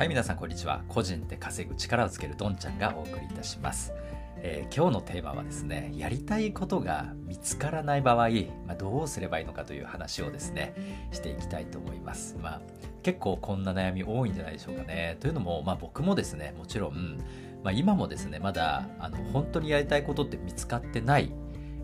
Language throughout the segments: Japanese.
はい皆さんこんにちは。個人で稼ぐ力をつけるどんちゃんがお送りいたします、えー、今日のテーマはですねやりたいことが見つからない場合、まあ、どうすればいいのかという話をですねしていきたいと思います。まあ結構こんな悩み多いんじゃないでしょうかね。というのもまあ僕もですねもちろん、まあ、今もですねまだあの本当にやりたいことって見つかってない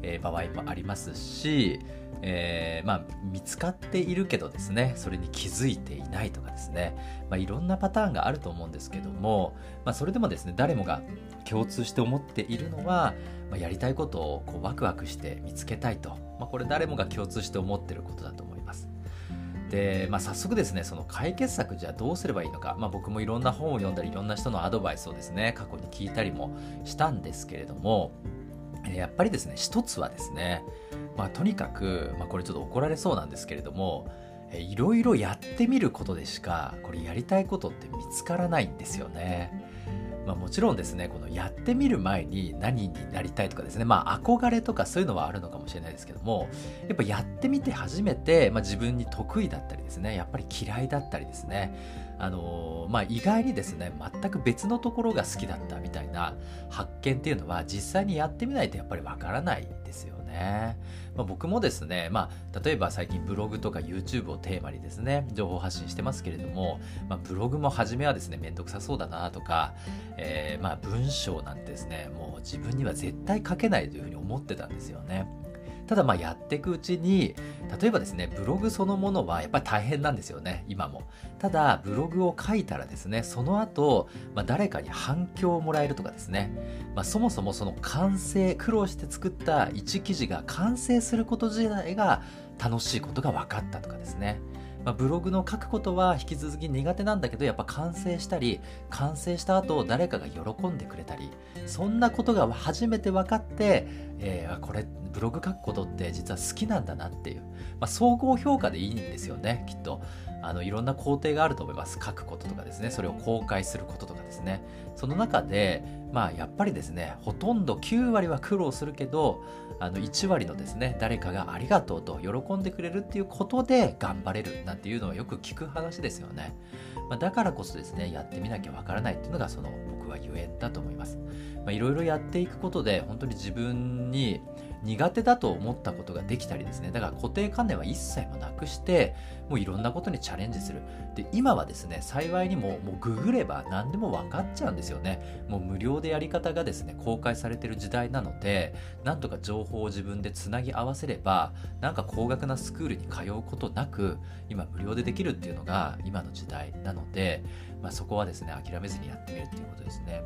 え場合もありますし、えー、まあ、見つかっているけどですねそれに気づいていないとかですね、まあ、いろんなパターンがあると思うんですけども、まあ、それでもですね誰もが共通して思っているのは、まやりたいことをこうワクワクして見つけたいと、まこれ誰もが共通して思ってることだと思います。で、まあ、早速ですねその解決策じゃどうすればいいのか、まあ、僕もいろんな本を読んだりいろんな人のアドバイスをですね過去に聞いたりもしたんですけれどもやっぱりですね一つはですね、まあ、とにかく、まあ、これちょっと怒られそうなんですけれどもいろいろやってみることでしかこれやりたいことって見つからないんですよね。まあ、もちろんですねこのやってみる前に何になりたいとかですねまあ憧れとかそういうのはあるのかもしれないですけどもやっぱやってみて初めて、まあ、自分に得意だったりですねやっぱり嫌いだったりですねあのー、まあ、意外にですね全く別のところが好きだったみたいな発見っていうのは実際にやってみないとやっぱりわからないですよね。まあ、僕もですね、まあ、例えば最近ブログとか YouTube をテーマにですね、情報発信してますけれども、まあ、ブログも初めはですね、めんどくさそうだなとか、えー、まあ文章なんてですね、もう自分には絶対書けないというふうに思ってたんですよね。ただまあやっていくうちに例えばですねブログそのものはやっぱり大変なんですよね今も。ただブログを書いたらですねその後、まあ、誰かに反響をもらえるとかですね、まあ、そもそもその完成苦労して作った1記事が完成すること自体が楽しいことが分かったとかですね。まあ、ブログの書くことは引き続き苦手なんだけどやっぱ完成したり完成した後誰かが喜んでくれたりそんなことが初めて分かって、えー、これブログ書くことって実は好きなんだなっていう、まあ、総合評価でいいんですよねきっと。あのいろんな工程があると思います。書くこととかですね。それを公開することとかですね。その中でまあやっぱりですねほとんど9割は苦労するけどあの1割のですね誰かがありがとうと喜んでくれるっていうことで頑張れるなんていうのはよく聞く話ですよね、まあ、だからこそですねやってみなきゃわからないっていうのがそのはゆえんだと思います。いろいろやっていくことで本当に自分に苦手だと思ったことができたりですね。だから固定観念は一切もなくしてもういろんなことにチャレンジする。で今はですね幸いにももうググれば何でも分かっちゃうんですよね。もう無料でやり方がですね公開されてる時代なのでなんとか情報を自分でつなぎ合わせればなんか高額なスクールに通うことなく今無料でできるっていうのが今の時代なので、まあ、そこはですね諦めずにやってみるっていうことですね。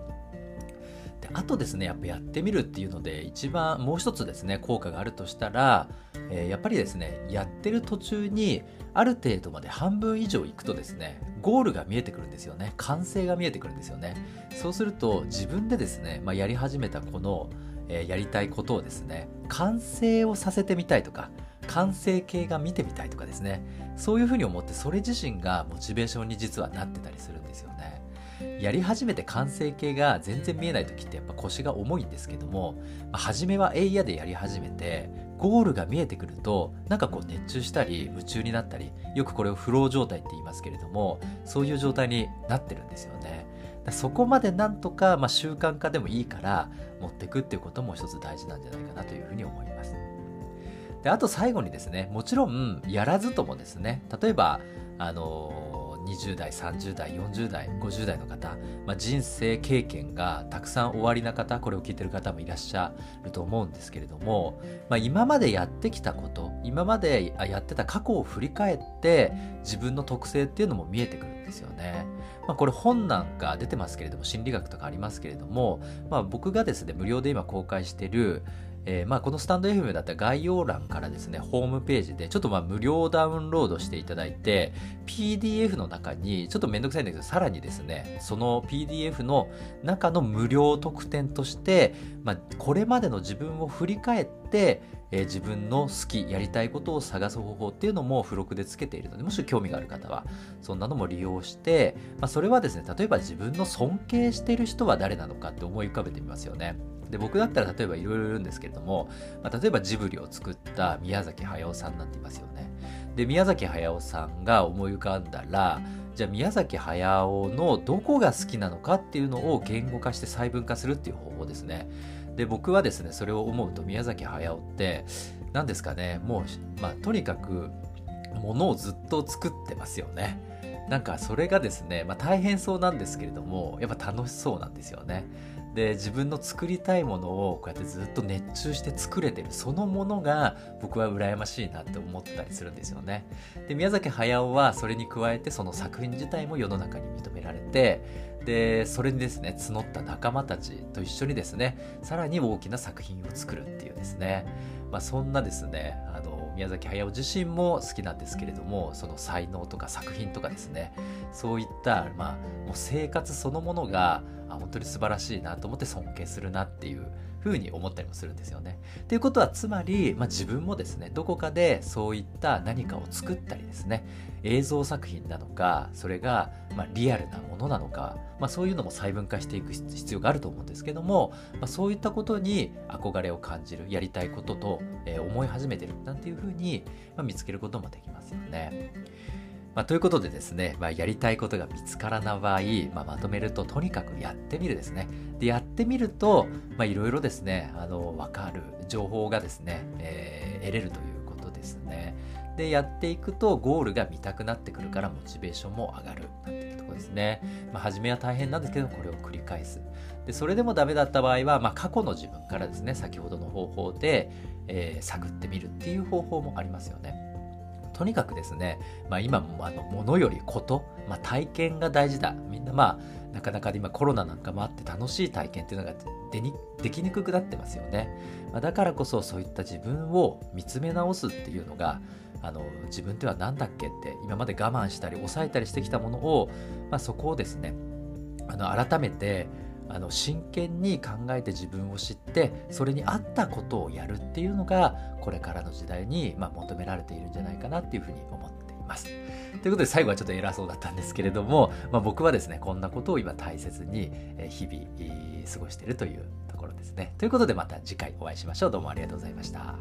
であとですねやっぱやってみるっていうので一番もう一つですね効果があるとしたら、えー、やっぱりですねやってる途中にある程度まで半分以上いくとですねゴールが見えてくるんですよね完成が見えてくるんですよねそうすると自分でですね、まあ、やり始めたこの、えー、やりたいことをですね完成をさせてみたいとか完成形が見てみたいとかですね。そういうふうに思ってそれ自身がモチベーションに実はなってたりするんですよね。やり始めて完成形が全然見えない時ってやっぱ腰が重いんですけども、まあ、初めはエイヤでやり始めてゴールが見えてくるとなんかこう熱中したり夢中になったりよくこれをフロー状態って言いますけれどもそういう状態になってるんですよね。そこまでなんとか、まあ、習慣化でもいいから持っていくっていうことも一つ大事なんじゃないかなというふうに思います。であと最後にですねもちろんやらずともですね例えばあの20代30代40代50代の方、まあ、人生経験がたくさん終わりな方これを聞いてる方もいらっしゃると思うんですけれども、まあ、今までやってきたこと今までやってた過去を振り返って自分の特性っていうのも見えてくるんですよね。まあ、これ本なんか出てますけれども心理学とかありますけれども、まあ、僕がですね無料で今公開してるえー、まあこのスタンド FM だったら概要欄からですね、ホームページでちょっとまあ無料ダウンロードしていただいて、PDF の中にちょっとめんどくさいんだけど、さらにですね、その PDF の中の無料特典として、まあこれまでの自分を振り返って、えー、自分の好き、やりたいことを探す方法っていうのも付録でつけているので、もし興味がある方は、そんなのも利用して、まあ、それはですね、例えば自分の尊敬している人は誰なのかって思い浮かべてみますよね。で僕だったら例えばいろいろいるんですけれども、まあ、例えばジブリを作った宮崎駿さんになんていますよね。で宮崎駿さんが思い浮かんだらじゃあ宮崎駿のどこが好きなのかっていうのを言語化して細分化するっていう方法ですね。で僕はですねそれを思うと宮崎駿って何ですかねもう、まあ、とにかくものをずっと作ってますよね。なんかそれがですね、まあ、大変そうなんですけれどもやっぱ楽しそうなんですよね。で自分の作りたいものをこうやってずっと熱中して作れてるそのものが僕は羨ましいなって思ったりするんですよね。で宮崎駿はそれに加えてその作品自体も世の中に認められてでそれにですね募った仲間たちと一緒にですねさらに大きな作品を作るっていうですね、まあ、そんなですねあの宮崎駿自身も好きなんですけれどもその才能とか作品とかですねそういった、まあ、もう生活そのものがあ本当に素晴らしいなと思って尊敬するなっていうふうに思ったりもするんですよね。ということはつまり、まあ、自分もですねどこかでそういった何かを作ったりですね映像作品なのかそれがまリアルなものなのか、まあ、そういうのも細分化していく必要があると思うんですけども、まあ、そういったことに憧れを感じるやりたいことと、え思い始めてるなんていうふうに、ま見つけることもできますよね。まあ、ということでですね、まあ、やりたいことが見つからない場合、まあ、まとめるととにかくやってみるですね。でやってみるといろいろですねあの分かる情報がですね、えー、得れるということですね。でやっていくとゴールが見たくなってくるからモチベーションも上がるなんていうところですね。まあ、初めは大変なんですけどこれを繰り返す。でそれでもダメだった場合は、まあ、過去の自分からですね先ほどの方法で、えー、探ってみるっていう方法もありますよね。とにかくですね、まあ、今もあの物よりこと、まあ、体験が大事だ。みんなまあなかなか今コロナなんかもあって楽しい体験っていうのがでにできにくくなってますよね、まあ、だからこそそういった自分を見つめ直すっていうのがあの自分っては何だっけって今まで我慢したり抑えたりしてきたものを、まあ、そこをですねあの改めてあの真剣に考えて自分を知ってそれに合ったことをやるっていうのがこれからの時代に、まあ、求められているんじゃないかなっていうふうに思っています。ということで最後はちょっと偉そうだったんですけれども、まあ、僕はですねこんなことを今大切に日々過ごしているというところですね。ということでまた次回お会いしましょう。どうもありがとうございました。